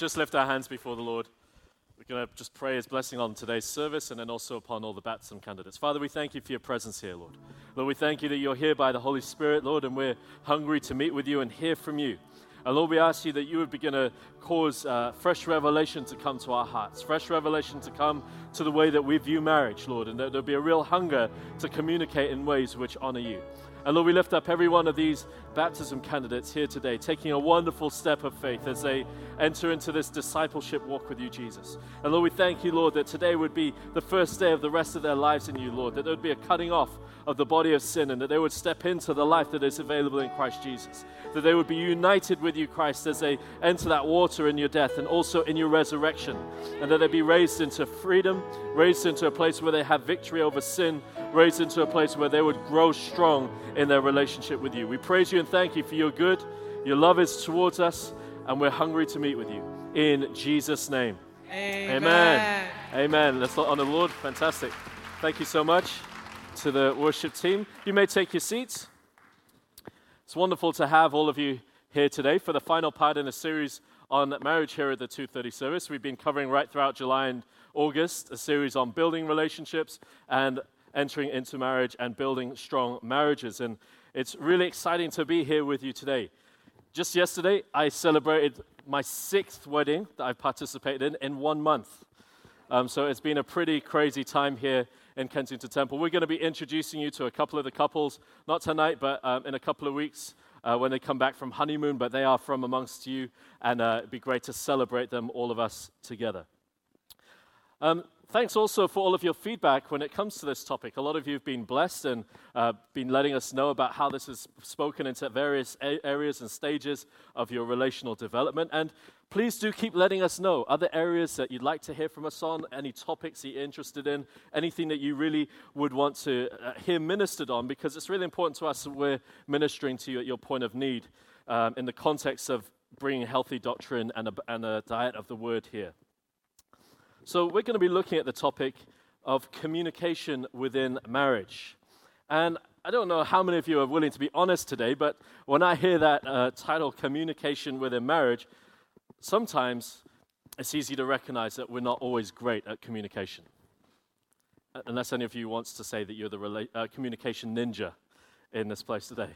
just lift our hands before the Lord. We're going to just pray His blessing on today's service and then also upon all the baptism candidates. Father, we thank you for your presence here, Lord. Lord, we thank you that you're here by the Holy Spirit, Lord, and we're hungry to meet with you and hear from you. And Lord, we ask you that you would begin to cause uh, fresh revelation to come to our hearts, fresh revelation to come to the way that we view marriage, Lord, and that there'll be a real hunger to communicate in ways which honor you. And Lord, we lift up every one of these baptism candidates here today, taking a wonderful step of faith as they enter into this discipleship walk with you, Jesus. And Lord, we thank you, Lord, that today would be the first day of the rest of their lives in you, Lord, that there would be a cutting off of the body of sin and that they would step into the life that is available in Christ Jesus. That they would be united with you, Christ, as they enter that water in your death and also in your resurrection. And that they be raised into freedom, raised into a place where they have victory over sin, raised into a place where they would grow strong in their relationship with you. We praise you and thank you for your good. Your love is towards us, and we're hungry to meet with you. In Jesus' name. Amen. Amen. Amen. Let's honor the Lord. Fantastic. Thank you so much to the worship team. You may take your seats. It's wonderful to have all of you here today for the final part in a series on marriage here at the 230 service. We've been covering right throughout July and August a series on building relationships and entering into marriage and building strong marriages. And it's really exciting to be here with you today. Just yesterday, I celebrated my sixth wedding that I've participated in in one month. Um, so it's been a pretty crazy time here in Kensington Temple. We're going to be introducing you to a couple of the couples, not tonight, but um, in a couple of weeks uh, when they come back from honeymoon, but they are from amongst you, and uh, it'd be great to celebrate them, all of us together. Um, Thanks also for all of your feedback when it comes to this topic. A lot of you have been blessed and uh, been letting us know about how this has spoken into various a- areas and stages of your relational development. And please do keep letting us know other areas that you'd like to hear from us on, any topics you're interested in, anything that you really would want to uh, hear ministered on, because it's really important to us that we're ministering to you at your point of need um, in the context of bringing healthy doctrine and a, and a diet of the word here. So, we're going to be looking at the topic of communication within marriage. And I don't know how many of you are willing to be honest today, but when I hear that uh, title, Communication Within Marriage, sometimes it's easy to recognize that we're not always great at communication. Unless any of you wants to say that you're the rela- uh, communication ninja in this place today.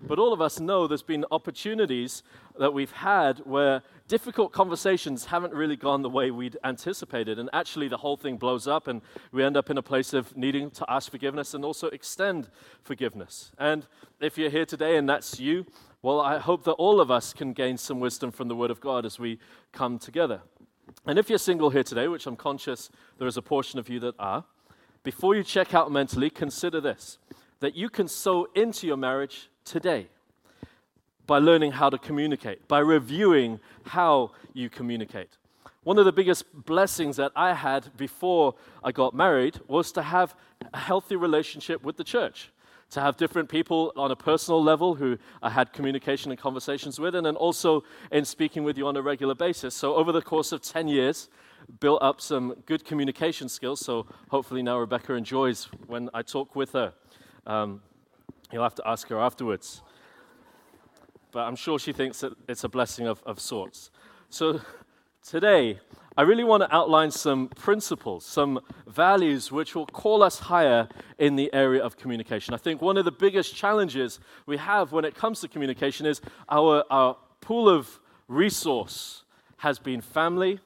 But all of us know there's been opportunities that we've had where difficult conversations haven't really gone the way we'd anticipated. And actually, the whole thing blows up, and we end up in a place of needing to ask forgiveness and also extend forgiveness. And if you're here today and that's you, well, I hope that all of us can gain some wisdom from the Word of God as we come together. And if you're single here today, which I'm conscious there is a portion of you that are, before you check out mentally, consider this that you can sow into your marriage today by learning how to communicate, by reviewing how you communicate. One of the biggest blessings that I had before I got married was to have a healthy relationship with the church, to have different people on a personal level who I had communication and conversations with, and then also in speaking with you on a regular basis. So, over the course of 10 years, built up some good communication skills. So, hopefully, now Rebecca enjoys when I talk with her. Um, You'll have to ask her afterwards. But I'm sure she thinks that it's a blessing of, of sorts. So today, I really want to outline some principles, some values which will call us higher in the area of communication. I think one of the biggest challenges we have when it comes to communication is our, our pool of resource has been family,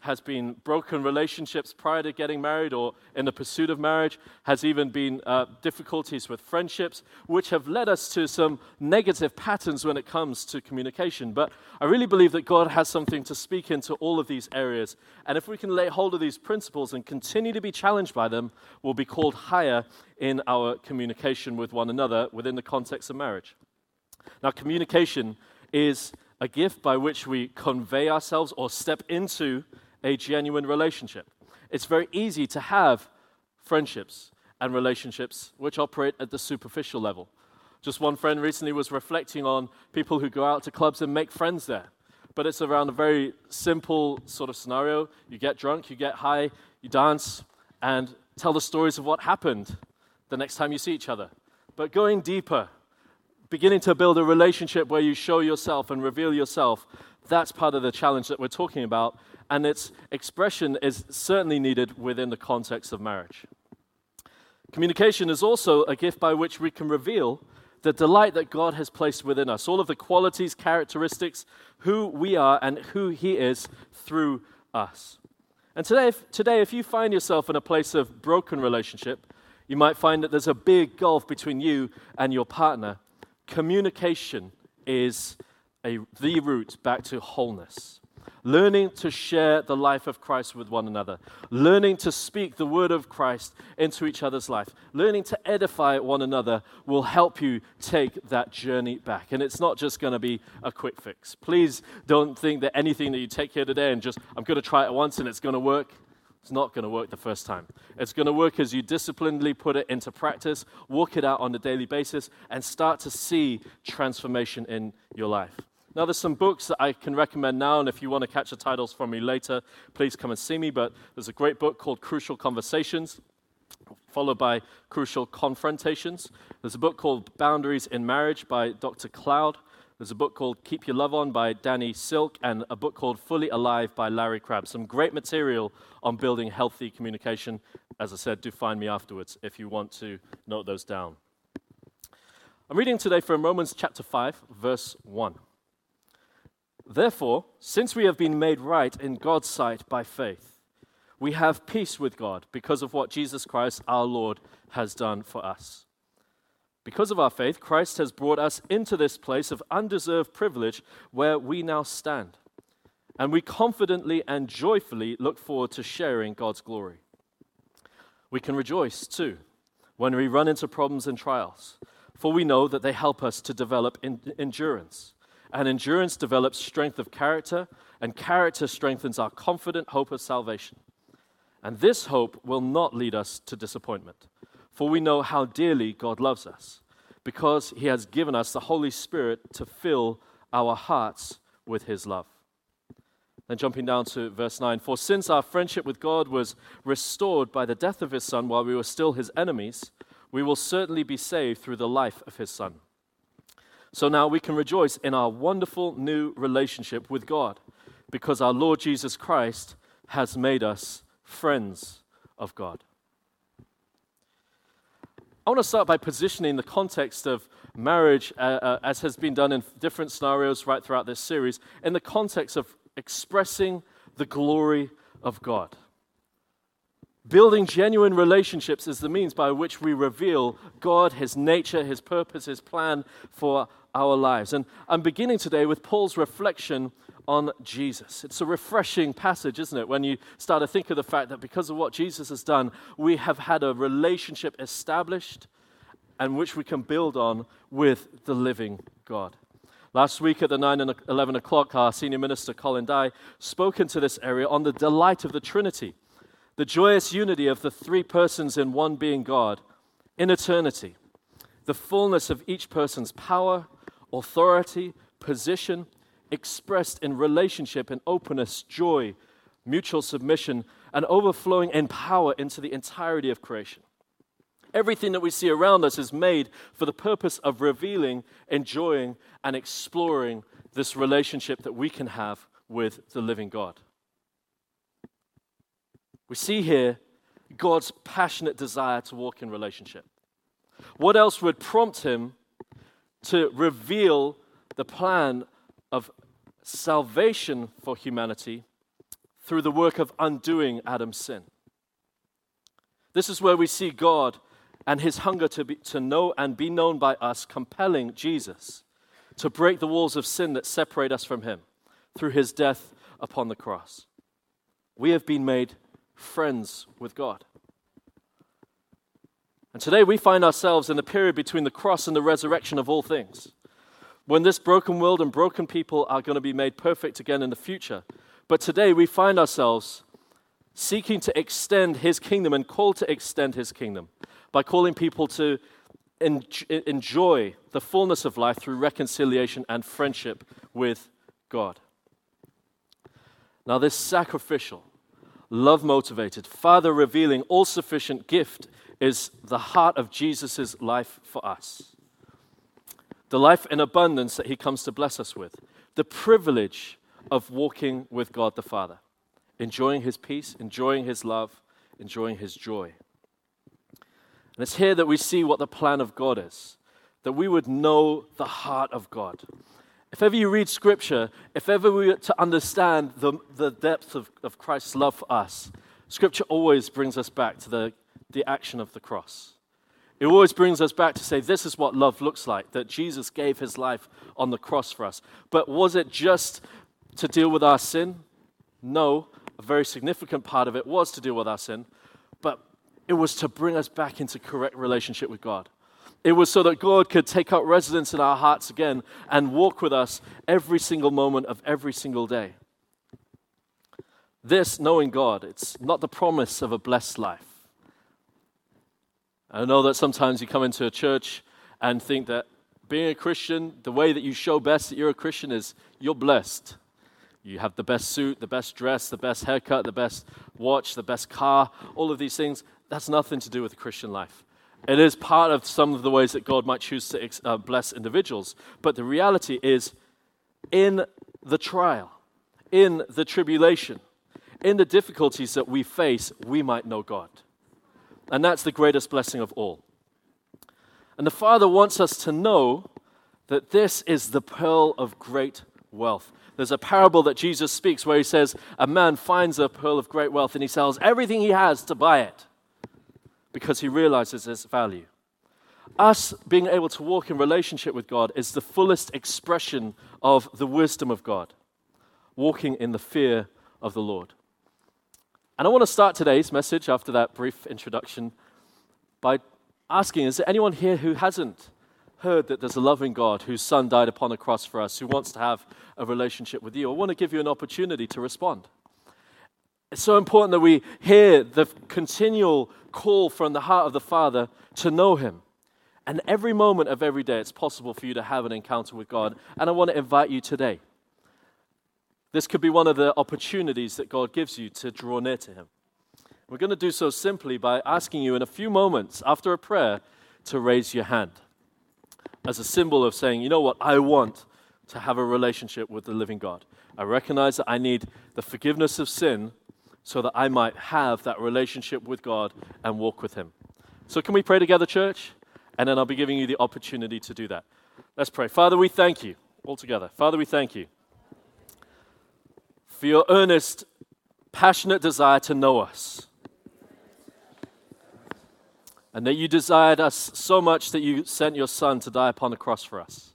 has been broken relationships prior to getting married or in the pursuit of marriage, has even been uh, difficulties with friendships, which have led us to some negative patterns when it comes to communication. But I really believe that God has something to speak into all of these areas. And if we can lay hold of these principles and continue to be challenged by them, we'll be called higher in our communication with one another within the context of marriage. Now, communication is a gift by which we convey ourselves or step into a genuine relationship. It's very easy to have friendships and relationships which operate at the superficial level. Just one friend recently was reflecting on people who go out to clubs and make friends there. But it's around a very simple sort of scenario. You get drunk, you get high, you dance, and tell the stories of what happened the next time you see each other. But going deeper, beginning to build a relationship where you show yourself and reveal yourself, That's part of the challenge that we're talking about, and its expression is certainly needed within the context of marriage. Communication is also a gift by which we can reveal the delight that God has placed within us, all of the qualities, characteristics, who we are, and who He is through us. And today, if, today, if you find yourself in a place of broken relationship, you might find that there's a big gulf between you and your partner. Communication is a, the route back to wholeness learning to share the life of Christ with one another, learning to speak the word of Christ into each other's life, learning to edify one another will help you take that journey back. And it's not just going to be a quick fix. Please don't think that anything that you take here today and just, I'm going to try it once and it's going to work. It's not going to work the first time. It's going to work as you disciplinedly put it into practice, walk it out on a daily basis, and start to see transformation in your life. Now, there's some books that I can recommend now, and if you want to catch the titles from me later, please come and see me. But there's a great book called Crucial Conversations, followed by Crucial Confrontations. There's a book called Boundaries in Marriage by Dr. Cloud. There's a book called Keep Your Love On by Danny Silk, and a book called Fully Alive by Larry Crabb. Some great material on building healthy communication. As I said, do find me afterwards if you want to note those down. I'm reading today from Romans chapter 5, verse 1. Therefore, since we have been made right in God's sight by faith, we have peace with God because of what Jesus Christ our Lord has done for us. Because of our faith, Christ has brought us into this place of undeserved privilege where we now stand. And we confidently and joyfully look forward to sharing God's glory. We can rejoice too when we run into problems and trials, for we know that they help us to develop endurance. And endurance develops strength of character, and character strengthens our confident hope of salvation. And this hope will not lead us to disappointment, for we know how dearly God loves us, because he has given us the Holy Spirit to fill our hearts with his love. Then jumping down to verse 9 For since our friendship with God was restored by the death of his Son while we were still his enemies, we will certainly be saved through the life of his Son. So now we can rejoice in our wonderful new relationship with God because our Lord Jesus Christ has made us friends of God. I want to start by positioning the context of marriage, uh, uh, as has been done in different scenarios right throughout this series, in the context of expressing the glory of God. Building genuine relationships is the means by which we reveal God, His nature, His purpose, His plan for our lives. And I'm beginning today with Paul's reflection on Jesus. It's a refreshing passage, isn't it? When you start to think of the fact that because of what Jesus has done, we have had a relationship established and which we can build on with the living God. Last week at the 9 and 11 o'clock, our senior minister, Colin Dye, spoke into this area on the delight of the Trinity the joyous unity of the three persons in one being God in eternity, the fullness of each person's power, authority, position, expressed in relationship and openness, joy, mutual submission, and overflowing in power into the entirety of creation. Everything that we see around us is made for the purpose of revealing, enjoying, and exploring this relationship that we can have with the living God. We see here God's passionate desire to walk in relationship. What else would prompt him to reveal the plan of salvation for humanity through the work of undoing Adam's sin? This is where we see God and his hunger to, be, to know and be known by us compelling Jesus to break the walls of sin that separate us from him through his death upon the cross. We have been made friends with God. And today we find ourselves in the period between the cross and the resurrection of all things, when this broken world and broken people are going to be made perfect again in the future. But today we find ourselves seeking to extend his kingdom and called to extend his kingdom by calling people to enjoy the fullness of life through reconciliation and friendship with God. Now, this sacrificial, love motivated, Father revealing, all sufficient gift is the heart of Jesus' life for us. The life in abundance that he comes to bless us with. The privilege of walking with God the Father, enjoying His peace, enjoying His love, enjoying His joy. And it's here that we see what the plan of God is that we would know the heart of God. If ever you read Scripture, if ever we were to understand the, the depth of, of Christ's love for us, Scripture always brings us back to the, the action of the cross. It always brings us back to say, this is what love looks like, that Jesus gave his life on the cross for us. But was it just to deal with our sin? No, a very significant part of it was to deal with our sin, but it was to bring us back into correct relationship with God. It was so that God could take up residence in our hearts again and walk with us every single moment of every single day. This, knowing God, it's not the promise of a blessed life. I know that sometimes you come into a church and think that being a Christian, the way that you show best that you're a Christian is you're blessed. You have the best suit, the best dress, the best haircut, the best watch, the best car, all of these things. That's nothing to do with the Christian life. It is part of some of the ways that God might choose to uh, bless individuals. But the reality is, in the trial, in the tribulation, in the difficulties that we face, we might know God. And that's the greatest blessing of all. And the Father wants us to know that this is the pearl of great wealth. There's a parable that Jesus speaks where he says, A man finds a pearl of great wealth and he sells everything he has to buy it because he realizes its value. Us being able to walk in relationship with God is the fullest expression of the wisdom of God, walking in the fear of the Lord. And I want to start today's message after that brief introduction by asking Is there anyone here who hasn't heard that there's a loving God whose Son died upon a cross for us, who wants to have a relationship with you? I want to give you an opportunity to respond. It's so important that we hear the continual call from the heart of the Father to know Him. And every moment of every day, it's possible for you to have an encounter with God. And I want to invite you today. This could be one of the opportunities that God gives you to draw near to Him. We're going to do so simply by asking you in a few moments after a prayer to raise your hand as a symbol of saying, you know what, I want to have a relationship with the living God. I recognize that I need the forgiveness of sin so that I might have that relationship with God and walk with Him. So, can we pray together, church? And then I'll be giving you the opportunity to do that. Let's pray. Father, we thank you all together. Father, we thank you for your earnest, passionate desire to know us. And that you desired us so much that you sent your Son to die upon the cross for us.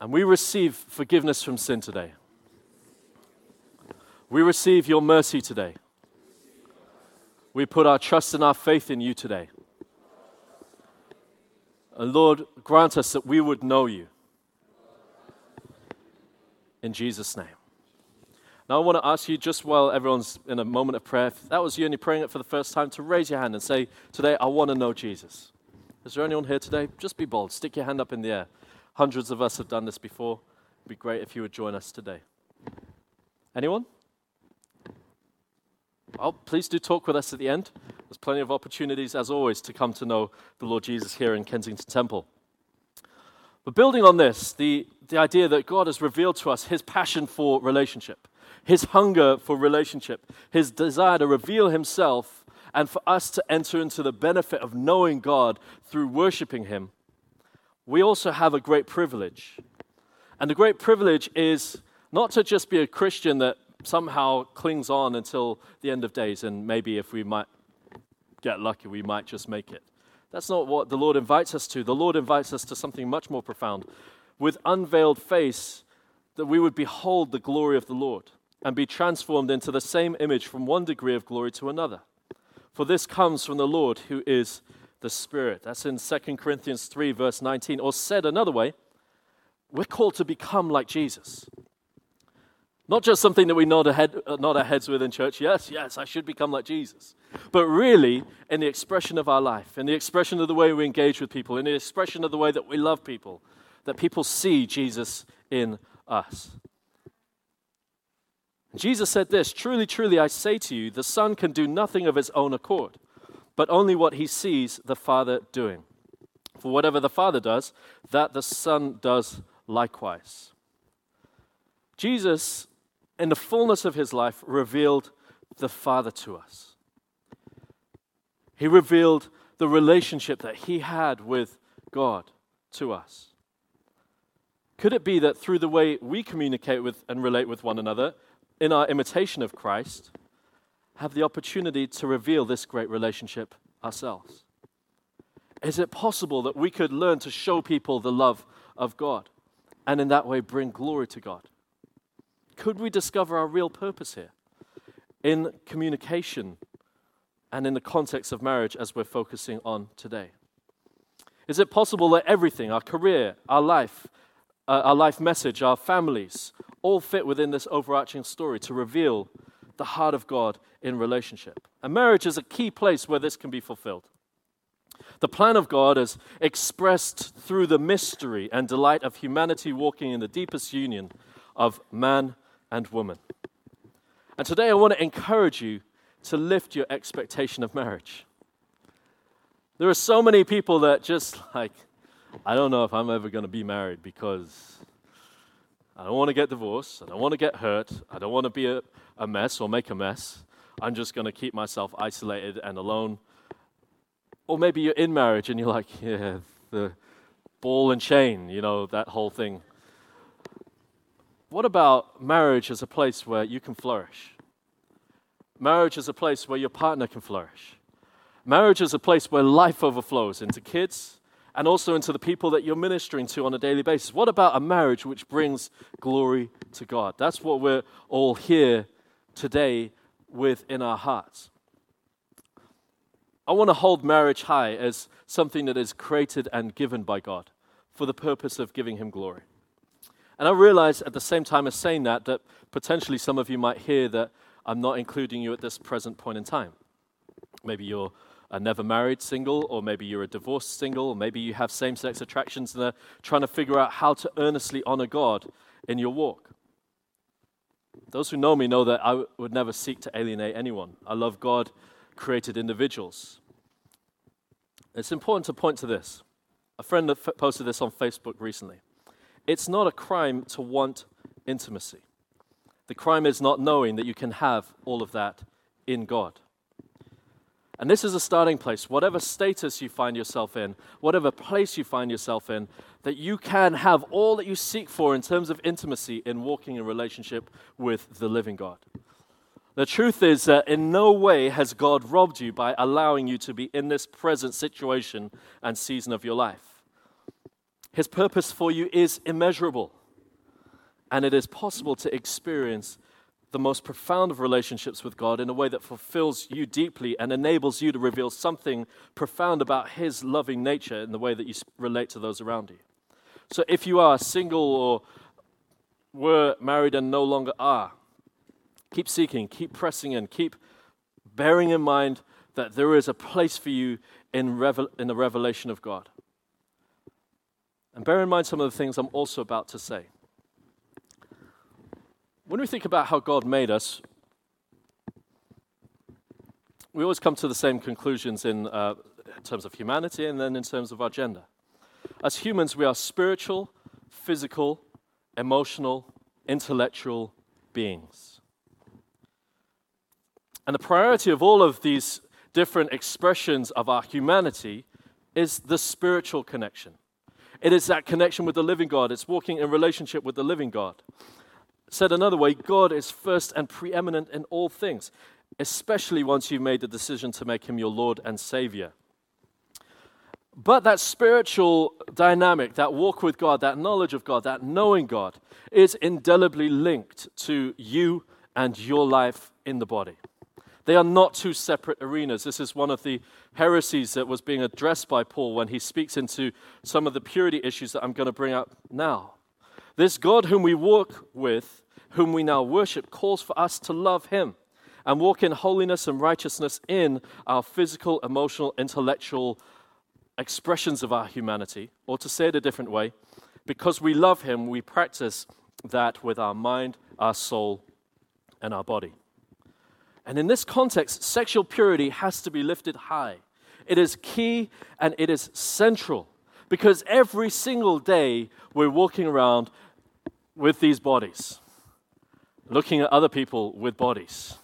And we receive forgiveness from sin today. We receive your mercy today. We put our trust and our faith in you today. And Lord, grant us that we would know you. In Jesus' name. Now, I want to ask you, just while everyone's in a moment of prayer, if that was you and you're praying it for the first time, to raise your hand and say, Today, I want to know Jesus. Is there anyone here today? Just be bold. Stick your hand up in the air. Hundreds of us have done this before. It'd be great if you would join us today. Anyone? Well, please do talk with us at the end. There's plenty of opportunities, as always, to come to know the Lord Jesus here in Kensington Temple. But building on this, the, the idea that God has revealed to us his passion for relationship, his hunger for relationship, his desire to reveal himself, and for us to enter into the benefit of knowing God through worshiping him, we also have a great privilege. And the great privilege is not to just be a Christian that somehow clings on until the end of days, and maybe if we might get lucky, we might just make it. That's not what the Lord invites us to. The Lord invites us to something much more profound. With unveiled face, that we would behold the glory of the Lord and be transformed into the same image from one degree of glory to another. For this comes from the Lord who is the Spirit. That's in 2 Corinthians 3, verse 19. Or said another way, we're called to become like Jesus. Not just something that we nod, ahead, uh, nod our heads with in church, yes, yes, I should become like Jesus. But really, in the expression of our life, in the expression of the way we engage with people, in the expression of the way that we love people, that people see Jesus in us. Jesus said this Truly, truly, I say to you, the Son can do nothing of his own accord, but only what he sees the Father doing. For whatever the Father does, that the Son does likewise. Jesus, in the fullness of his life, revealed the Father to us. He revealed the relationship that he had with God to us. Could it be that through the way we communicate with and relate with one another in our imitation of Christ, have the opportunity to reveal this great relationship ourselves? Is it possible that we could learn to show people the love of God and in that way bring glory to God? Could we discover our real purpose here in communication and in the context of marriage as we're focusing on today? Is it possible that everything, our career, our life, uh, our life message, our families, all fit within this overarching story to reveal the heart of God in relationship? And marriage is a key place where this can be fulfilled. The plan of God is expressed through the mystery and delight of humanity walking in the deepest union of man and woman. And today I want to encourage you to lift your expectation of marriage. There are so many people that just like, I don't know if I'm ever going to be married because I don't want to get divorced. I don't want to get hurt. I don't want to be a, a mess or make a mess. I'm just going to keep myself isolated and alone or maybe you're in marriage and you're like, yeah, the ball and chain, you know, that whole thing. What about marriage as a place where you can flourish? Marriage is a place where your partner can flourish. Marriage is a place where life overflows into kids and also into the people that you're ministering to on a daily basis. What about a marriage which brings glory to God? That's what we're all here today with in our hearts. I want to hold marriage high as something that is created and given by God for the purpose of giving Him glory. And I realize at the same time as saying that, that potentially some of you might hear that I'm not including you at this present point in time. Maybe you're a never married single, or maybe you're a divorced single, or maybe you have same sex attractions and are trying to figure out how to earnestly honor God in your walk. Those who know me know that I would never seek to alienate anyone. I love God created individuals. It's important to point to this. A friend posted this on Facebook recently. It's not a crime to want intimacy. The crime is not knowing that you can have all of that in God. And this is a starting place, whatever status you find yourself in, whatever place you find yourself in, that you can have all that you seek for in terms of intimacy in walking in relationship with the living God. The truth is that in no way has God robbed you by allowing you to be in this present situation and season of your life. His purpose for you is immeasurable, and it is possible to experience the most profound of relationships with God in a way that fulfills you deeply and enables you to reveal something profound about His loving nature in the way that you relate to those around you. So if you are single or were married and no longer are, Keep seeking, keep pressing in, keep bearing in mind that there is a place for you in, revel- in the revelation of God. And bear in mind some of the things I'm also about to say. When we think about how God made us, we always come to the same conclusions in, uh, in terms of humanity and then in terms of our gender. As humans, we are spiritual, physical, emotional, intellectual beings. And the priority of all of these different expressions of our humanity is the spiritual connection. It is that connection with the living God, it's walking in relationship with the living God. Said another way, God is first and preeminent in all things, especially once you've made the decision to make him your Lord and Savior. But that spiritual dynamic, that walk with God, that knowledge of God, that knowing God, is indelibly linked to you and your life in the body. They are not two separate arenas. This is one of the heresies that was being addressed by Paul when he speaks into some of the purity issues that I'm going to bring up now. This God whom we walk with, whom we now worship, calls for us to love him and walk in holiness and righteousness in our physical, emotional, intellectual expressions of our humanity. Or to say it a different way, because we love him, we practice that with our mind, our soul, and our body. And in this context, sexual purity has to be lifted high. It is key and it is central Because every single day we're walking around with these bodies, looking at other people with bodies,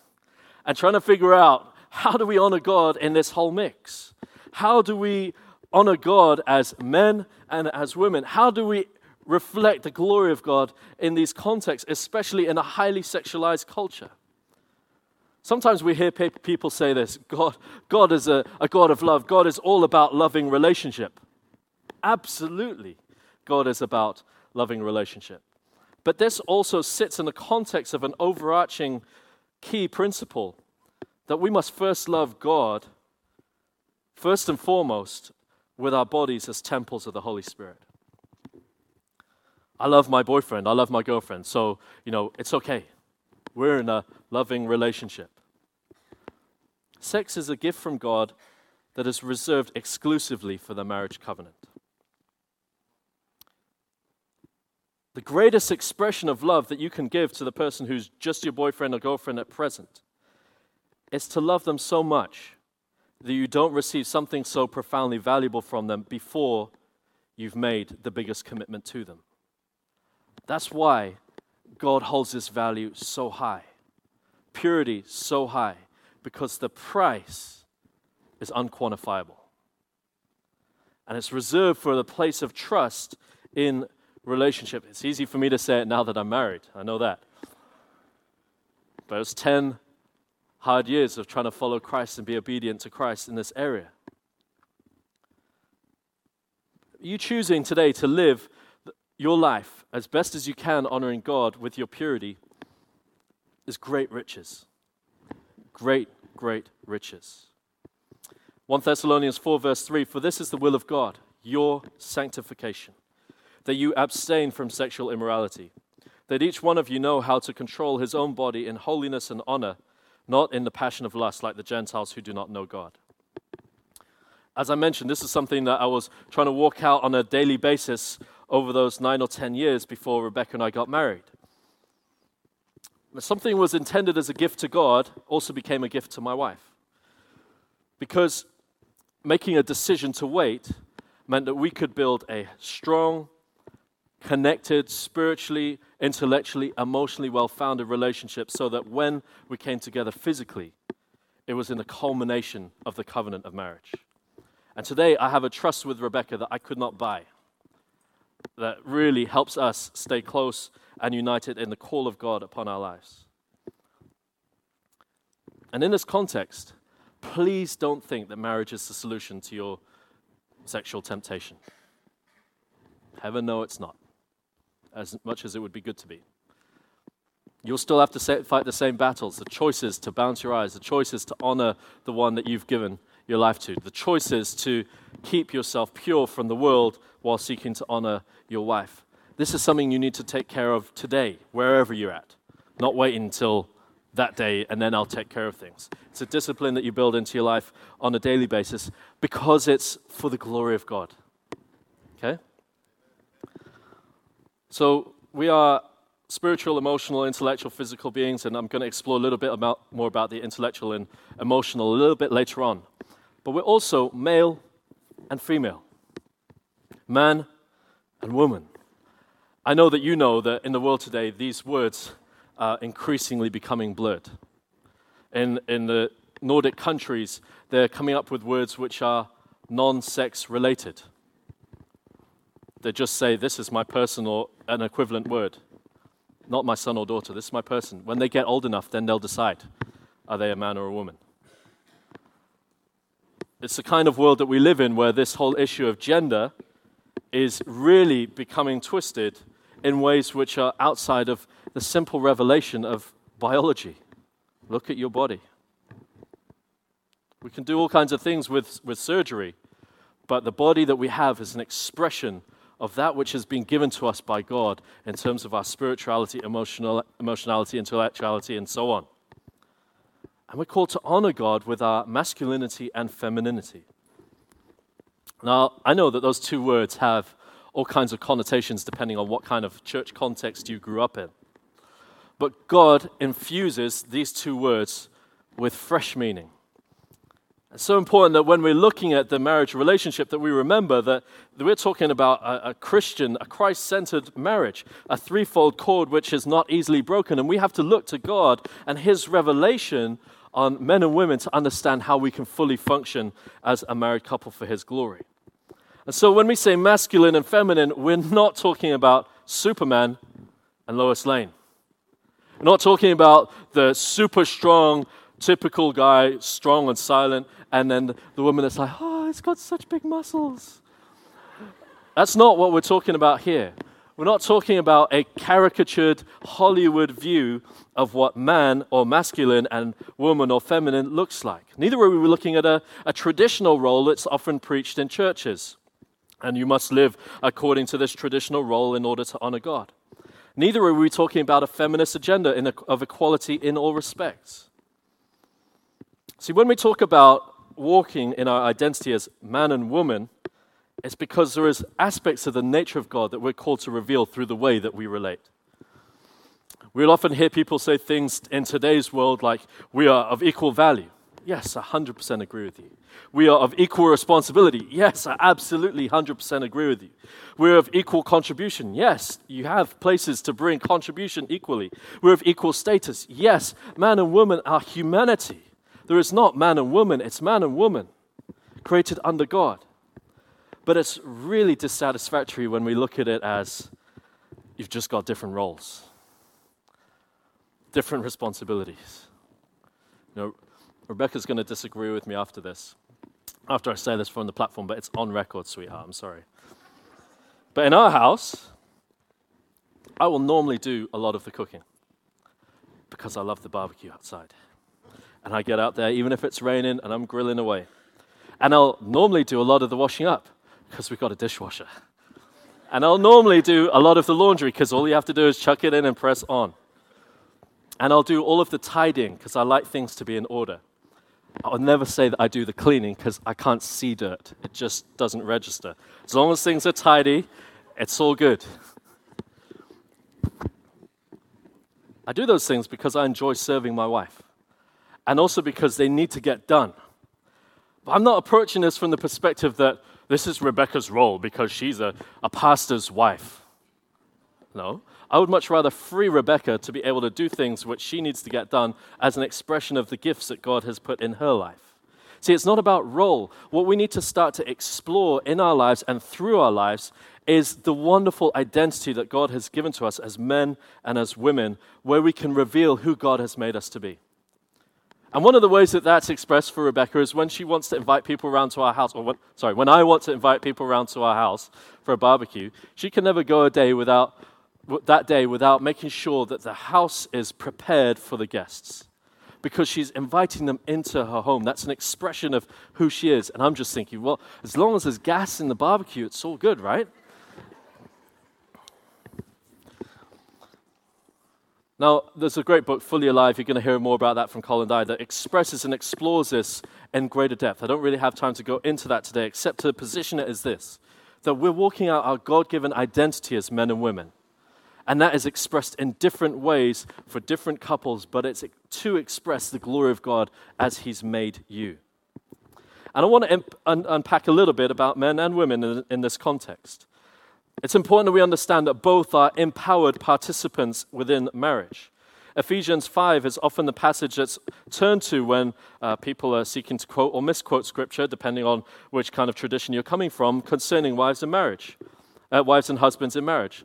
and trying to figure out how do we honor God in this whole mix? How do we honor God as men and as women? How do we reflect the glory of God in these contexts, especially in a highly sexualized culture? Sometimes we hear people say this God, God is a, a God of love. God is all about loving relationship. Absolutely, God is about loving relationship. But this also sits in the context of an overarching key principle that we must first love God, first and foremost, with our bodies as temples of the Holy Spirit. I love my boyfriend, I love my girlfriend, so, you know, it's okay. We're in a loving relationship. Sex is a gift from God that is reserved exclusively for the marriage covenant. The greatest expression of love that you can give to the person who's just your boyfriend or girlfriend at present is to love them so much that you don't receive something so profoundly valuable from them before you've made the biggest commitment to them. That's why God holds this value so high, purity so high, because the price is unquantifiable. And it's reserved for the place of trust in relationship. It's easy for me to say it now that I'm married. I know that. But it was 10 hard years of trying to follow Christ and be obedient to Christ in this area. You choosing today to live your life as best as you can, honoring God with your purity, is great riches. Great, great riches. 1 Thessalonians 4, verse 3 For this is the will of God, your sanctification, that you abstain from sexual immorality, that each one of you know how to control his own body in holiness and honor not in the passion of lust like the Gentiles who do not know God. As I mentioned, this is something that I was trying to walk out on a daily basis over those nine or ten years before Rebecca and I got married. Something was intended as a gift to God also became a gift to my wife. Because making a decision to wait meant that we could build a strong, connected, spiritually, intellectually, emotionally well founded relationship so that when we came together physically, it was in the culmination of the covenant of marriage. And today I have a trust with Rebecca that I could not buy, that really helps us stay close and united in the call of God upon our lives. And in this context, please don't think that marriage is the solution to your sexual temptation. Heaven, no, it's not as much as it would be good to be. You'll still have to fight the same battles the choices to bounce your eyes, the choices to honor the one that you've given your life to, the choices to keep yourself pure from the world while seeking to honor your wife. This is something you need to take care of today, wherever you're at, not waiting until that day and then I'll take care of things. It's a discipline that you build into your life on a daily basis because it's for the glory of God. Okay? So we are spiritual, emotional, intellectual, physical beings, and I'm going to explore a little bit about, more about the intellectual and emotional a little bit later on. But we're also male and female, man and woman. I know that you know that in the world today, these words are increasingly becoming blurred. In, in the Nordic countries, they're coming up with words which are non sex related. They just say, This is my person, or an equivalent word. Not my son or daughter, this is my person. When they get old enough, then they'll decide are they a man or a woman? It's the kind of world that we live in where this whole issue of gender is really becoming twisted in ways which are outside of the simple revelation of biology. Look at your body. We can do all kinds of things with, with surgery, but the body that we have is an expression of that which has been given to us by God in terms of our spirituality, emotional, emotionality, intellectuality, and so on. And we're called to honor God with our masculinity and femininity. Now, I know that those two words have all kinds of connotations depending on what kind of church context you grew up in. But God infuses these two words with fresh meaning. It's so important that when we're looking at the marriage relationship that we remember that, we're talking about a, a Christian, a Christ-centered marriage, a threefold cord which is not easily broken. And we have to look to God and his revelation on men and women to understand how we can fully function as a married couple for his glory. And so when we say masculine and feminine, we're not talking about Superman and Lois Lane. We're not talking about the super strong, typical guy, strong and silent, and then the woman that's like, oh, it's got such big muscles. That's not what we're talking about here. We're not talking about a caricatured Hollywood view of what man or masculine and woman or feminine looks like. Neither are we looking at a, a traditional role that's often preached in churches. And you must live according to this traditional role in order to honor God. Neither are we talking about a feminist agenda a, of equality in all respects. See, when we talk about walking in our identity as man and woman, it's because there is aspects of the nature of God that we're called to reveal through the way that we relate. We'll often hear people say things in today's world like, we are of equal value. Yes, I 100% agree with you. We are of equal responsibility. Yes, I absolutely 100% agree with you. We're of equal contribution. Yes, you have places to bring contribution equally. We're of equal status. Yes, man and woman are humanity. There is not man and woman, it's man and woman created under God. But it's really dissatisfactory when we look at it as you've just got different roles, different responsibilities. You know, Rebecca's going to disagree with me after this, after I say this from the platform, but it's on record, sweetheart. I'm sorry. But in our house, I will normally do a lot of the cooking because I love the barbecue outside and I get out there, even if it's raining, and I'm grilling away. And I'll normally do a lot of the washing up because we've got a dishwasher. And I'll normally do a lot of the laundry because all you have to do is chuck it in and press on. And I'll do all of the tidying because I like things to be in order. I'll never say that I do the cleaning because I can't see dirt. It just doesn't register. As long as things are tidy, it's all good. I do those things because I enjoy serving my wife and also because they need to get done. But I'm not approaching this from the perspective that this is Rebecca's role because she's a, a pastor's wife. No. I would much rather free Rebecca to be able to do things which she needs to get done as an expression of the gifts that God has put in her life. See, it's not about role. What we need to start to explore in our lives and through our lives is the wonderful identity that God has given to us as men and as women, where we can reveal who God has made us to be. And one of the ways that that's expressed for Rebecca is when she wants to invite people around to our house, or when, sorry, when I want to invite people around to our house for a barbecue, she can never go a day without that day without making sure that the house is prepared for the guests. Because she's inviting them into her home. That's an expression of who she is. And I'm just thinking, well, as long as there's gas in the barbecue, it's all good, right? Now, there's a great book, Fully Alive. You're going to hear more about that from Colin Dye, that expresses and explores this in greater depth. I don't really have time to go into that today, except to position it as this that we're walking out our God given identity as men and women. And that is expressed in different ways for different couples, but it's to express the glory of God as He's made you. And I want to un- unpack a little bit about men and women in, in this context. It's important that we understand that both are empowered participants within marriage. Ephesians 5 is often the passage that's turned to when uh, people are seeking to quote or misquote scripture, depending on which kind of tradition you're coming from, concerning wives and marriage, uh, wives and husbands in marriage.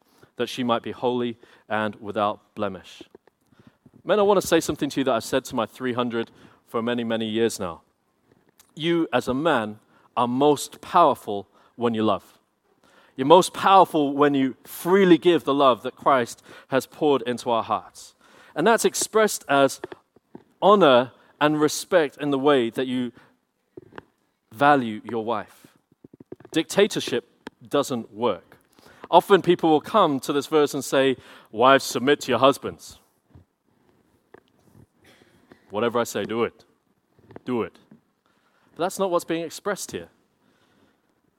that she might be holy and without blemish. Men, I want to say something to you that I've said to my 300 for many, many years now. You, as a man, are most powerful when you love. You're most powerful when you freely give the love that Christ has poured into our hearts. And that's expressed as honor and respect in the way that you value your wife. Dictatorship doesn't work. Often people will come to this verse and say, Wives, submit to your husbands. Whatever I say, do it. Do it. But that's not what's being expressed here.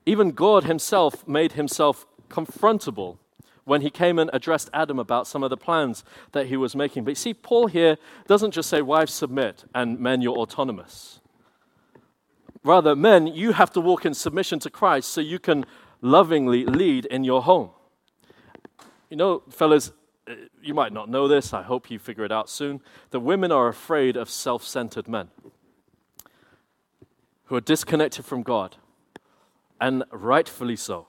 Even God Himself made Himself confrontable when He came and addressed Adam about some of the plans that He was making. But you see, Paul here doesn't just say, Wives, submit, and men, you're autonomous. Rather, men, you have to walk in submission to Christ so you can lovingly lead in your home. You know, fellas, uh, you might not know this, I hope you figure it out soon, that women are afraid of self centered men who are disconnected from God, and rightfully so.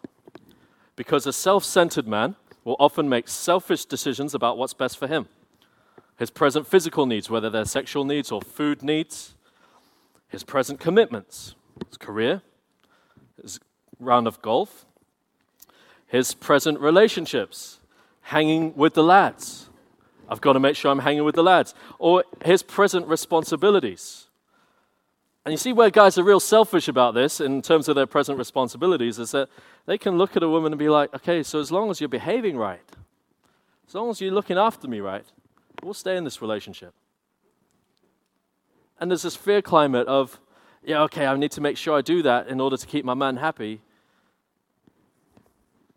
Because a self centered man will often make selfish decisions about what's best for him. His present physical needs, whether they're sexual needs or food needs, his present commitments, his career, his round of golf, his present relationships, hanging with the lads. I've got to make sure I'm hanging with the lads. Or his present responsibilities. And you see where guys are real selfish about this in terms of their present responsibilities is that they can look at a woman and be like, okay, so as long as you're behaving right, as long as you're looking after me right, we'll stay in this relationship. And there's this fear climate of, yeah, okay, I need to make sure I do that in order to keep my man happy.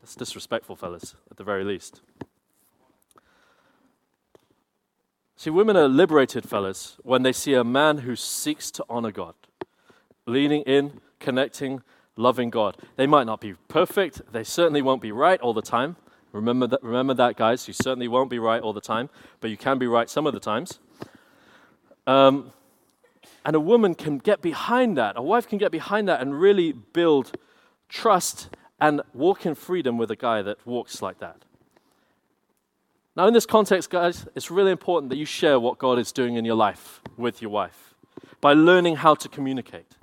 That's disrespectful, fellas, at the very least. See, women are liberated, fellas, when they see a man who seeks to honor God, leaning in, connecting, loving God. They might not be perfect, they certainly won't be right all the time. Remember that, remember that guys. You certainly won't be right all the time, but you can be right some of the times. Um, and a woman can get behind that, a wife can get behind that and really build trust and walk in freedom with a guy that walks like that. Now, in this context, guys, it's really important that you share what God is doing in your life with your wife by learning how to communicate.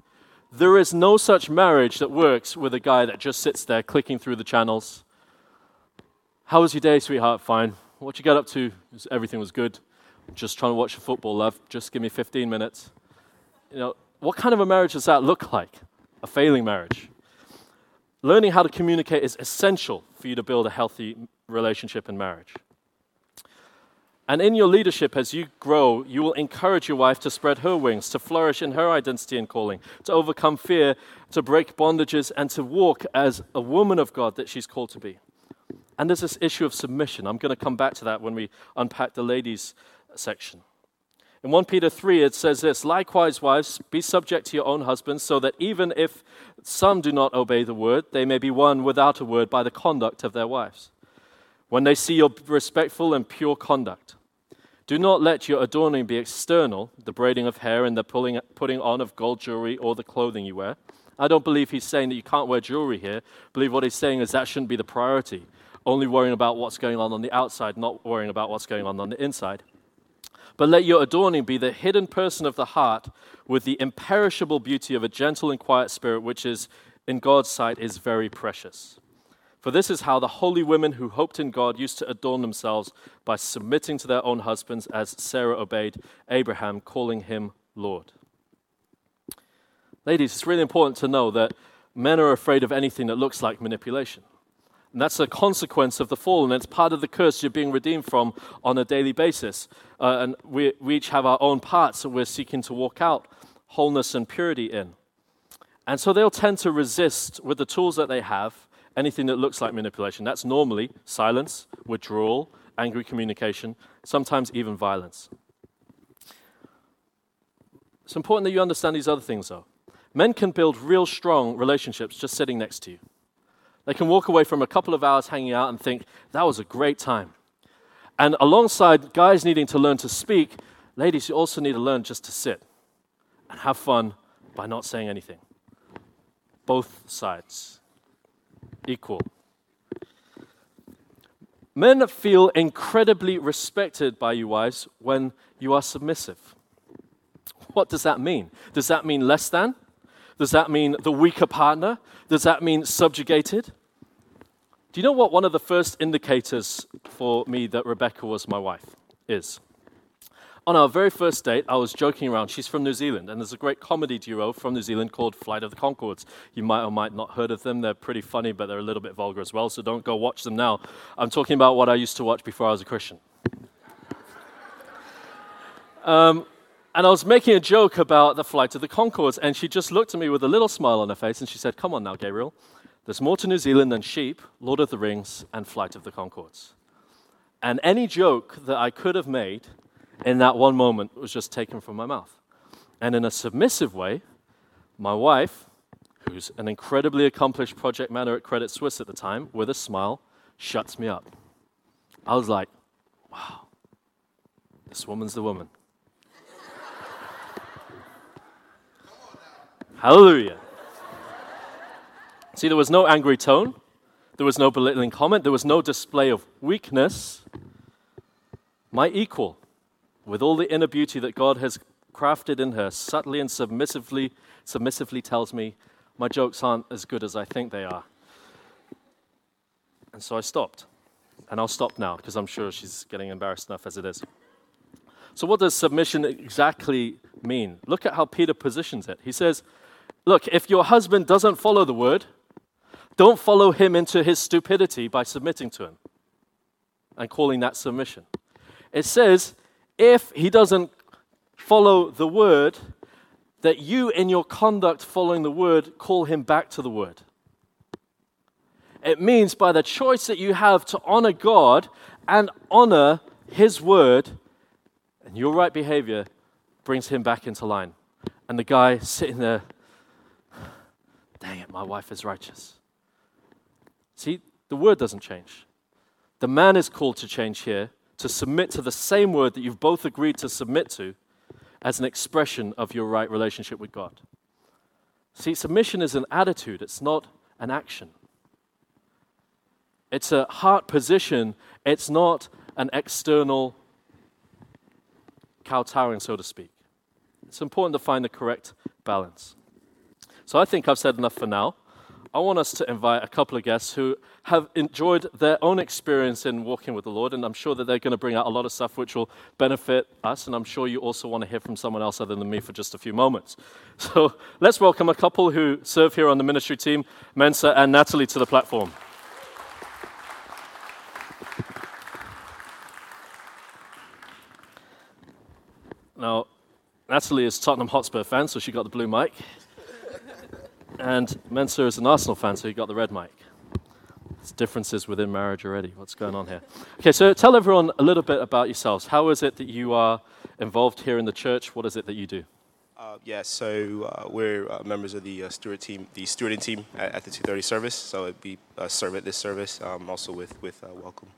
There is no such marriage that works with a guy that just sits there clicking through the channels. How was your day, sweetheart? Fine. What you get up to? Everything was good. Just trying to watch the football, love. Just give me 15 minutes. You know, what kind of a marriage does that look like? A failing marriage. Learning how to communicate is essential for you to build a healthy relationship and marriage. And in your leadership, as you grow, you will encourage your wife to spread her wings, to flourish in her identity and calling, to overcome fear, to break bondages, and to walk as a woman of God that she's called to be. And there's this issue of submission. I'm going to come back to that when we unpack the ladies section. In 1 Peter 3, it says this Likewise, wives, be subject to your own husbands, so that even if some do not obey the word, they may be won without a word by the conduct of their wives. When they see your respectful and pure conduct, do not let your adorning be external, the braiding of hair and the pulling, putting on of gold jewelry or the clothing you wear. I don't believe he's saying that you can't wear jewelry here. I believe what he's saying is that shouldn't be the priority. Only worrying about what's going on on the outside, not worrying about what's going on on the inside. But let your adorning be the hidden person of the heart with the imperishable beauty of a gentle and quiet spirit, which is, in God's sight, is very precious. For this is how the holy women who hoped in God used to adorn themselves by submitting to their own husbands, as Sarah obeyed Abraham, calling him Lord. Ladies, it's really important to know that men are afraid of anything that looks like manipulation. And that's a consequence of the fall, and it's part of the curse you're being redeemed from on a daily basis. Uh, and we, we each have our own parts that we're seeking to walk out wholeness and purity in. And so they'll tend to resist with the tools that they have anything that looks like manipulation. That's normally silence, withdrawal, angry communication, sometimes even violence. It's important that you understand these other things, though. Men can build real strong relationships just sitting next to you. They can walk away from a couple of hours hanging out and think, that was a great time. And alongside guys needing to learn to speak, ladies, you also need to learn just to sit and have fun by not saying anything. Both sides. Equal. Men feel incredibly respected by you, wives, when you are submissive. What does that mean? Does that mean less than? Does that mean the weaker partner? Does that mean subjugated? Do you know what one of the first indicators for me that Rebecca was my wife is? On our very first date, I was joking around. She's from New Zealand, and there's a great comedy duo from New Zealand called Flight of the Conchords. You might or might not heard of them. They're pretty funny, but they're a little bit vulgar as well, so don't go watch them now. I'm talking about what I used to watch before I was a Christian. Um, and I was making a joke about the Flight of the Conchords, and she just looked at me with a little smile on her face, and she said, Come on now, Gabriel. There's more to New Zealand than sheep, Lord of the Rings, and Flight of the Conchords. And any joke that I could have made in that one moment was just taken from my mouth. And in a submissive way, my wife, who's an incredibly accomplished project manager at Credit Suisse at the time, with a smile, shuts me up. I was like, wow, this woman's the woman. Hallelujah. See, there was no angry tone, there was no belittling comment, there was no display of weakness. My equal with all the inner beauty that God has crafted in her, subtly and submissively, submissively tells me my jokes aren't as good as I think they are. And so I stopped. And I'll stop now because I'm sure she's getting embarrassed enough as it is. So, what does submission exactly mean? Look at how Peter positions it. He says, Look, if your husband doesn't follow the word, don't follow him into his stupidity by submitting to him and calling that submission. It says, if he doesn't follow the word, that you, in your conduct following the word, call him back to the word. It means by the choice that you have to honor God and honor his word, and your right behavior brings him back into line. And the guy sitting there, dang it, my wife is righteous. See, the word doesn't change. The man is called to change here to submit to the same word that you've both agreed to submit to as an expression of your right relationship with God. See, submission is an attitude, it's not an action. It's a heart position, it's not an external kowtowing, so to speak. It's important to find the correct balance. So I think I've said enough for now. I want us to invite a couple of guests who have enjoyed their own experience in walking with the Lord, and I'm sure that they're going to bring out a lot of stuff which will benefit us, and I'm sure you also want to hear from someone else other than me for just a few moments. So let's welcome a couple who serve here on the ministry team, Mensa and Natalie, to the platform. Now, Natalie is Tottenham Hotspur fan, so she got the blue mic. And Mensa is an Arsenal fan, so he got the red mic. There's differences within marriage already. What's going on here? Okay, so tell everyone a little bit about yourselves. How is it that you are involved here in the church? What is it that you do? Uh, yeah, so uh, we're uh, members of the uh, steward team, the stewarding team at, at the 2:30 service. So it'd be uh, serve at this service, um, also with with uh, welcome.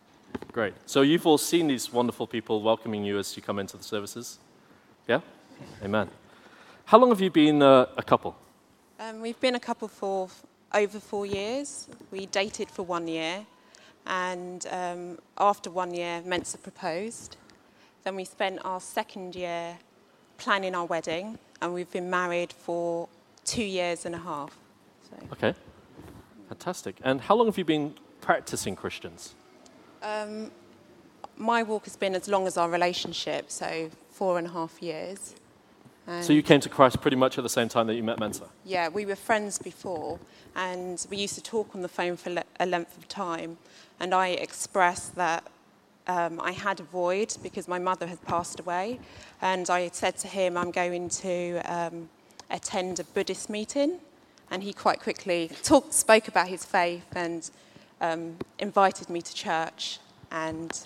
Great. So you've all seen these wonderful people welcoming you as you come into the services. Yeah. Amen. How long have you been uh, a couple? Um, we've been a couple for over four years. We dated for one year, and um, after one year, Mensa proposed. Then we spent our second year planning our wedding, and we've been married for two years and a half. So. Okay. Fantastic. And how long have you been practicing Christians? Um, my walk has been as long as our relationship, so four and a half years. So you came to Christ pretty much at the same time that you met Mensa? Yeah, we were friends before, and we used to talk on the phone for le- a length of time. And I expressed that um, I had a void because my mother had passed away. And I said to him, I'm going to um, attend a Buddhist meeting. And he quite quickly spoke about his faith and um, invited me to church. And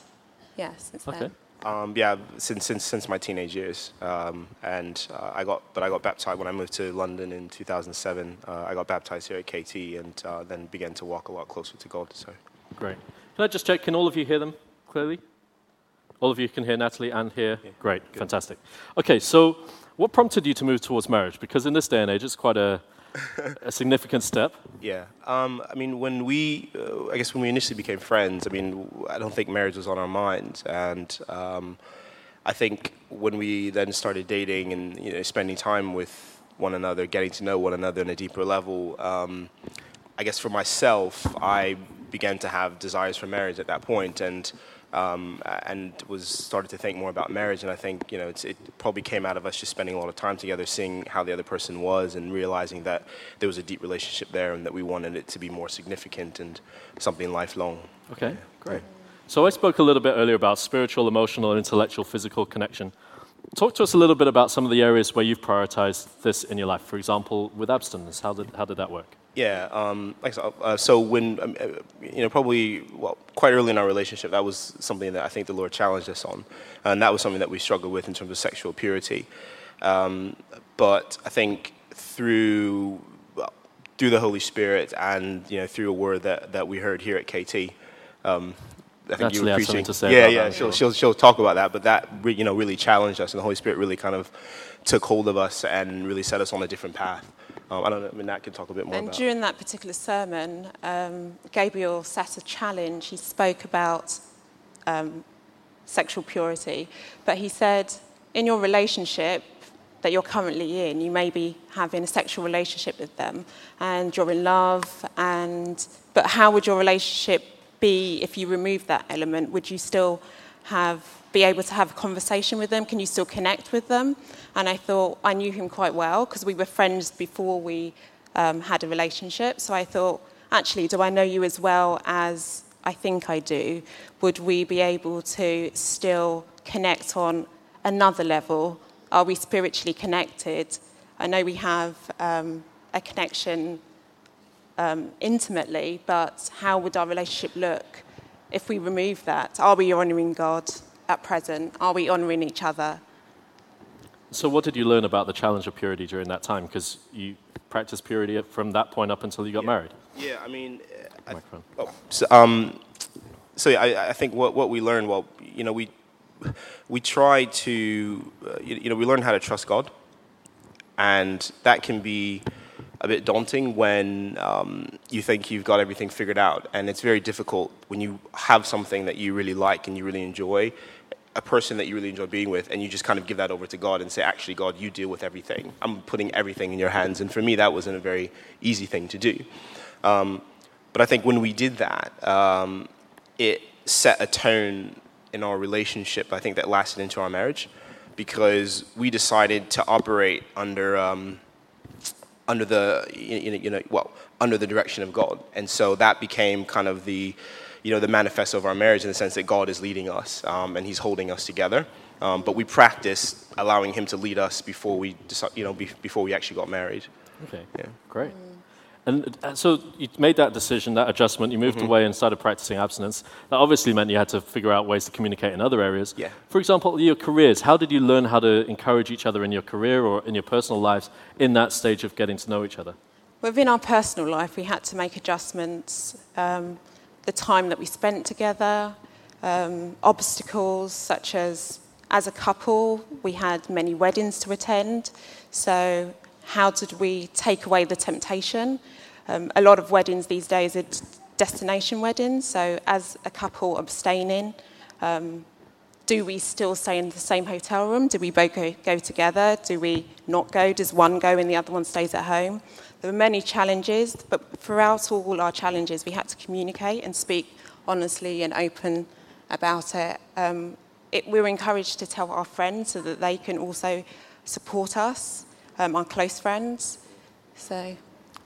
yeah, since Okay. then. Um, yeah, since since since my teenage years, um, and uh, I got but I got baptized when I moved to London in 2007. Uh, I got baptized here at KT, and uh, then began to walk a lot closer to God. So Great. Can I just check? Can all of you hear them clearly? All of you can hear Natalie and hear? Yeah. Great. Fantastic. Okay, so what prompted you to move towards marriage? Because in this day and age, it's quite a, a significant step. yeah, um, I mean when we uh, I guess when we initially became friends, I mean I don't think marriage was on our minds, and um, I think when we then started dating and you know spending time with one another, getting to know one another on a deeper level. Um, I guess for myself, I began to have desires for marriage at that point. point, and um, and was started to think more about marriage. And I think you know it probably came out of us just spending a lot of time together, seeing how the other person was, and realizing that there was a deep relationship there, and that we wanted it to be more significant and something lifelong. Okay, yeah. great. So I spoke a little bit earlier about spiritual, emotional, and intellectual, physical connection. Talk to us a little bit about some of the areas where you've prioritized this in your life. For example, with abstinence, how did, how did that work? Yeah, um, like so, uh, so when um, uh, you know probably well quite early in our relationship, that was something that I think the Lord challenged us on, and that was something that we struggled with in terms of sexual purity. Um, but I think through well, through the Holy Spirit and you know through a word that, that we heard here at KT, um, I think Actually, you were preaching. To say yeah, yeah, that, she'll, she'll, she'll talk about that, but that re, you know really challenged us, and the Holy Spirit really kind of took hold of us and really set us on a different path. Um, I don't know, I mean, Nat can talk a bit more and about during that particular sermon, um, Gabriel set a challenge. He spoke about um, sexual purity, but he said, in your relationship that you're currently in, you may be having a sexual relationship with them, and you're in love, and but how would your relationship be if you remove that element? Would you still have be able to have a conversation with them? Can you still connect with them? And I thought I knew him quite well because we were friends before we um, had a relationship. So I thought, actually, do I know you as well as I think I do? Would we be able to still connect on another level? Are we spiritually connected? I know we have um, a connection um, intimately, but how would our relationship look if we remove that? Are we honouring God at present? Are we honouring each other? So, what did you learn about the challenge of purity during that time? Because you practiced purity from that point up until you got yeah. married. Yeah, I mean, I, oh, so, um, so yeah, I, I, think what, what we learned, well, you know, we we try to, uh, you, you know, we learn how to trust God, and that can be a bit daunting when um, you think you've got everything figured out. And it's very difficult when you have something that you really like and you really enjoy, a person that you really enjoy being with, and you just kind of give that over to God and say, actually, God, you deal with everything. I'm putting everything in your hands. And for me, that wasn't a very easy thing to do. Um, but I think when we did that, um, it set a tone in our relationship, I think, that lasted into our marriage because we decided to operate under. Under the you know well under the direction of God, and so that became kind of the you know the manifesto of our marriage in the sense that God is leading us um, and He's holding us together. Um, but we practiced allowing Him to lead us before we you know be, before we actually got married. Okay. Yeah. Great. And uh, so you made that decision, that adjustment. You moved mm-hmm. away and started practicing abstinence. That obviously meant you had to figure out ways to communicate in other areas. Yeah. For example, your careers. How did you learn how to encourage each other in your career or in your personal lives in that stage of getting to know each other? Within our personal life, we had to make adjustments. Um, the time that we spent together, um, obstacles such as as a couple, we had many weddings to attend. So how did we take away the temptation? Um, a lot of weddings these days are destination weddings, so as a couple abstaining, um, do we still stay in the same hotel room? Do we both go, go together? Do we not go? Does one go and the other one stays at home? There were many challenges, but throughout all our challenges, we had to communicate and speak honestly and open about it. Um, it we were encouraged to tell our friends so that they can also support us um, our close friends. So.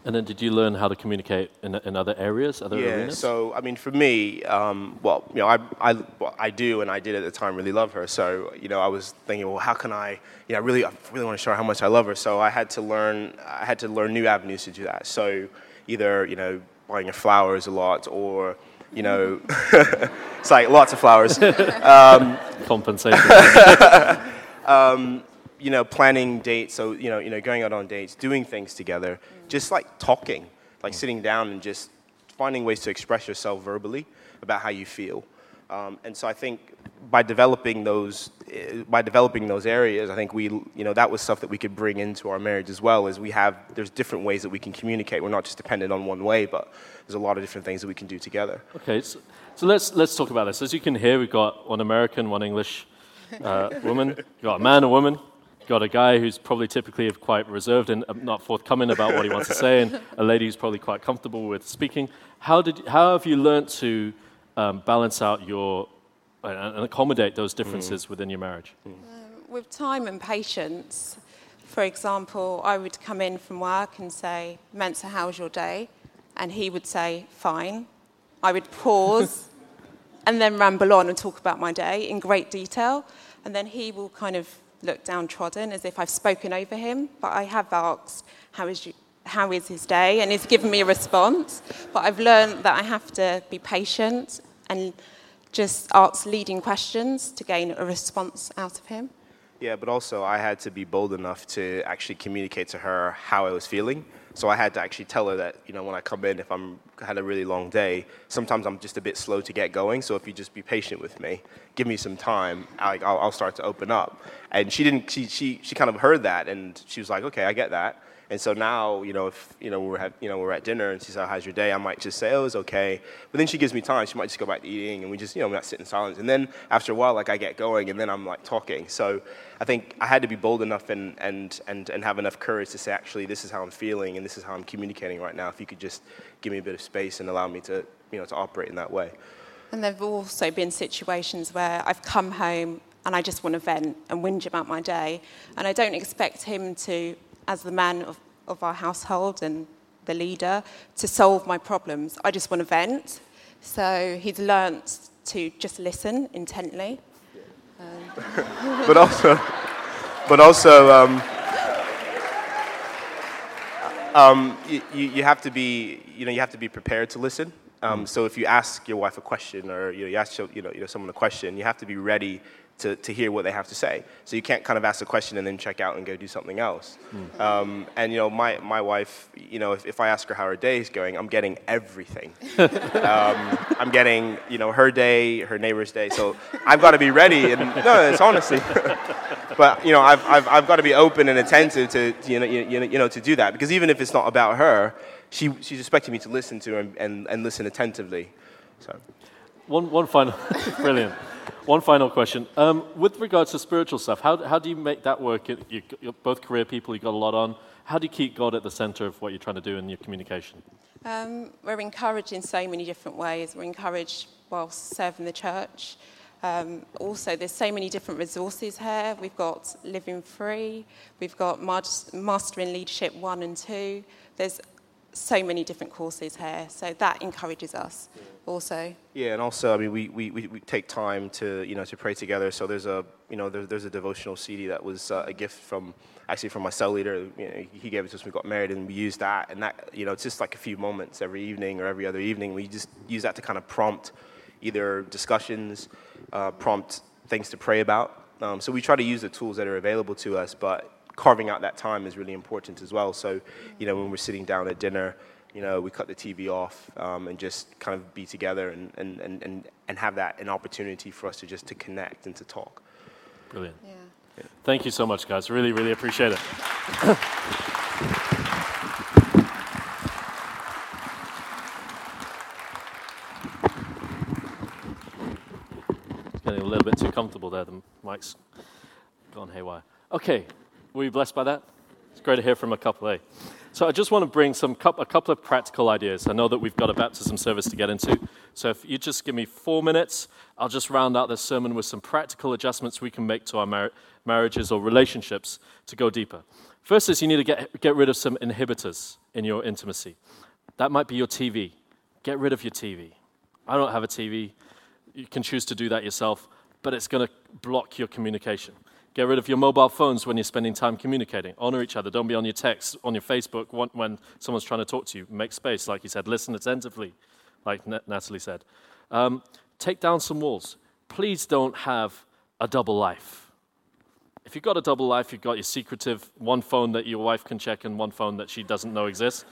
And then, did you learn how to communicate in, in other areas, other yeah, arenas? so I mean, for me, um, well, you know, I, I, well, I do, and I did at the time really love her. So, you know, I was thinking, well, how can I, you know, I really, I really want to show her how much I love her. So I had to learn, I had to learn new avenues to do that. So, either you know, buying her flowers a lot, or you know, it's like lots of flowers. um, Compensation. um, you know, planning dates, so, you know, you know, going out on dates, doing things together, mm. just like talking, like mm. sitting down and just finding ways to express yourself verbally about how you feel. Um, and so I think by developing those, uh, by developing those areas, I think we, you know, that was stuff that we could bring into our marriage as well. Is we have, there's different ways that we can communicate. We're not just dependent on one way, but there's a lot of different things that we can do together. Okay, so, so let's let's talk about this. As you can hear, we've got one American, one English uh, woman. You've got a man, a woman got a guy who's probably typically quite reserved and uh, not forthcoming about what he wants to say, and a lady who's probably quite comfortable with speaking. How, did, how have you learned to um, balance out your and accommodate those differences mm. within your marriage? Mm. with time and patience, for example, I would come in from work and say, Mensa, how's your day? And he would say, fine. I would pause and then ramble on and talk about my day in great detail. And then he will kind of look downtrodden as if I've spoken over him. But I have asked, how is, you, how is his day? And he's given me a response. But I've learned that I have to be patient and just ask leading questions to gain a response out of him. Yeah, but also I had to be bold enough to actually communicate to her how I was feeling. So I had to actually tell her that, you know, when I come in, if I'm had a really long day, sometimes I'm just a bit slow to get going. So if you just be patient with me, give me some time, I'll, I'll start to open up. And she didn't, she, she, she kind of heard that and she was like, okay, I get that. And so now, you know, if you know we're at, you know we're at dinner and she says, "How's your day?" I might just say, "Oh, it was okay." But then she gives me time. She might just go back to eating, and we just you know we might sit in silence. And then after a while, like I get going, and then I'm like talking. So I think I had to be bold enough and and and and have enough courage to say, actually, this is how I'm feeling, and this is how I'm communicating right now. If you could just give me a bit of space and allow me to you know to operate in that way. And there've also been situations where I've come home and I just want to vent and whinge about my day, and I don't expect him to as the man of, of our household and the leader to solve my problems. I just want to vent. So he's learnt to just listen intently. Um. but also, but also, um, um, you, you have to be, you know, you have to be prepared to listen. Um, so if you ask your wife a question or you, know, you ask you know, you know, someone a question, you have to be ready to, to hear what they have to say. So you can't kind of ask a question and then check out and go do something else. Mm. Um, and you know, my, my wife, you know, if, if I ask her how her day is going, I'm getting everything. um, I'm getting, you know, her day, her neighbor's day. So I've got to be ready. And no, it's honestly. but you know, I've, I've, I've got to be open and attentive to, you know, you, you know, to do that. Because even if it's not about her, she, she's expecting me to listen to her and, and, and listen attentively. So. One, one final, brilliant. One final question. Um, with regards to spiritual stuff, how, how do you make that work? You, are both career people, you've got a lot on. How do you keep God at the center of what you're trying to do in your communication? Um, we're encouraged in so many different ways. We're encouraged whilst serving the church. Um, also, there's so many different resources here. We've got Living Free, we've got Mastering Leadership 1 and 2. There's so many different courses here, so that encourages us also. Yeah, and also, I mean, we, we, we take time to, you know, to pray together. So there's a, you know, there, there's a devotional CD that was uh, a gift from, actually from my cell leader. You know, he gave it to us when we got married, and we used that. And that, you know, it's just like a few moments every evening or every other evening. We just use that to kind of prompt either discussions, uh, prompt things to pray about. Um, so we try to use the tools that are available to us, but carving out that time is really important as well. So, you know, when we're sitting down at dinner, you know, we cut the TV off um, and just kind of be together and, and, and, and, and have that an opportunity for us to just to connect and to talk. Brilliant. Yeah. yeah. Thank you so much, guys. Really, really appreciate it. getting a little bit too comfortable there. The mic's gone haywire. Okay, were you blessed by that? It's great to hear from a couple, eh? So I just want to bring some a couple of practical ideas. I know that we've got a baptism service to get into. So if you just give me four minutes, I'll just round out this sermon with some practical adjustments we can make to our mar- marriages or relationships to go deeper. First is you need to get, get rid of some inhibitors in your intimacy. That might be your TV. Get rid of your TV. I don't have a TV. You can choose to do that yourself, but it's going to block your communication. Get rid of your mobile phones when you're spending time communicating. Honor each other. Don't be on your text, on your Facebook when someone's trying to talk to you. Make space, like you said. Listen attentively, like Natalie said. Um, take down some walls. Please don't have a double life. If you've got a double life, you've got your secretive one phone that your wife can check and one phone that she doesn't know exists.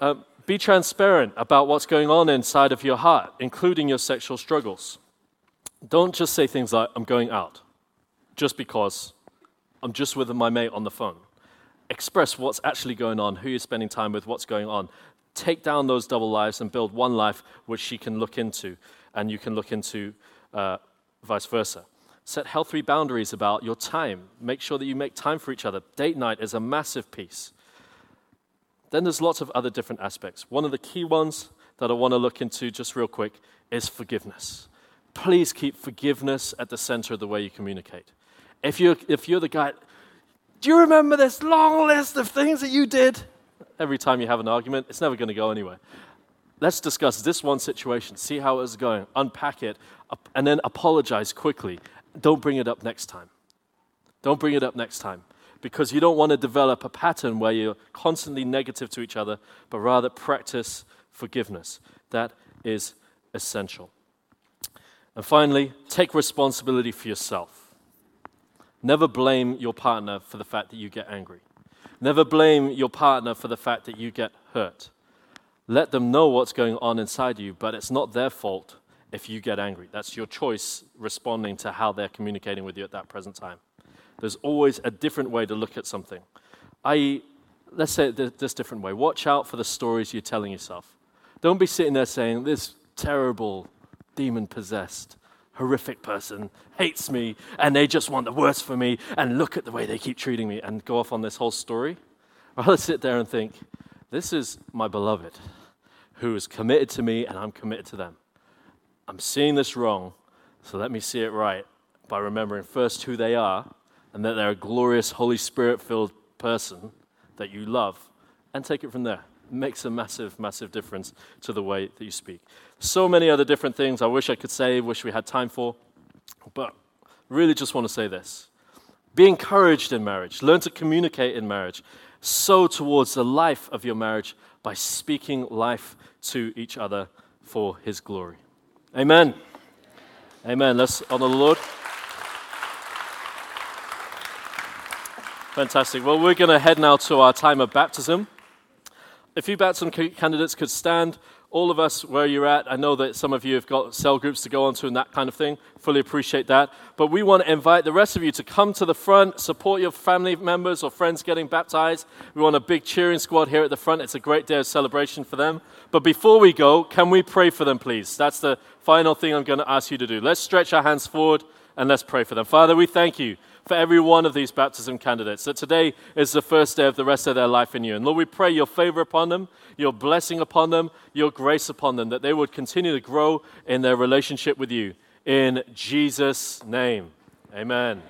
Uh, be transparent about what's going on inside of your heart, including your sexual struggles. Don't just say things like, I'm going out just because I'm just with my mate on the phone. Express what's actually going on, who you're spending time with, what's going on. Take down those double lives and build one life which she can look into, and you can look into uh, vice versa. Set healthy boundaries about your time. Make sure that you make time for each other. Date night is a massive piece. Then there's lots of other different aspects. One of the key ones that I want to look into just real quick is forgiveness please keep forgiveness at the center of the way you communicate. If you're, if you're the guy, do you remember this long list of things that you did? Every time you have an argument, it's never going to go anywhere. Let's discuss this one situation, see how it's going, unpack it, and then apologize quickly. Don't bring it up next time. Don't bring it up next time because you don't want to develop a pattern where you're constantly negative to each other, but rather practice forgiveness. That is essential. And finally, take responsibility for yourself. Never blame your partner for the fact that you get angry. Never blame your partner for the fact that you get hurt. Let them know what's going on inside you, but it's not their fault if you get angry. That's your choice responding to how they're communicating with you at that present time. There's always a different way to look at something. I, let's say it this different way. Watch out for the stories you're telling yourself. Don't be sitting there saying, This terrible, demon possessed, horrific person hates me and they just want the worst for me and look at the way they keep treating me and go off on this whole story. Rather sit there and think, This is my beloved who is committed to me and I'm committed to them. I'm seeing this wrong, so let me see it right by remembering first who they are and that they're a glorious, Holy Spirit filled person that you love, and take it from there. Makes a massive, massive difference to the way that you speak. So many other different things I wish I could say, wish we had time for, but really just want to say this. Be encouraged in marriage, learn to communicate in marriage, sow towards the life of your marriage by speaking life to each other for His glory. Amen. Amen. Let's honor the Lord. Fantastic. Well, we're going to head now to our time of baptism. If you baptism candidates could stand, all of us where you're at, I know that some of you have got cell groups to go onto and that kind of thing. Fully appreciate that. But we want to invite the rest of you to come to the front, support your family members or friends getting baptized. We want a big cheering squad here at the front. It's a great day of celebration for them. But before we go, can we pray for them, please? That's the final thing I'm going to ask you to do. Let's stretch our hands forward and let's pray for them. Father, we thank you for every one of these baptism candidates. That today is the first day of the rest of their life in you. And Lord, we pray your favor upon them, your blessing upon them, your grace upon them, that they would continue to grow in their relationship with you. In Jesus' name, amen.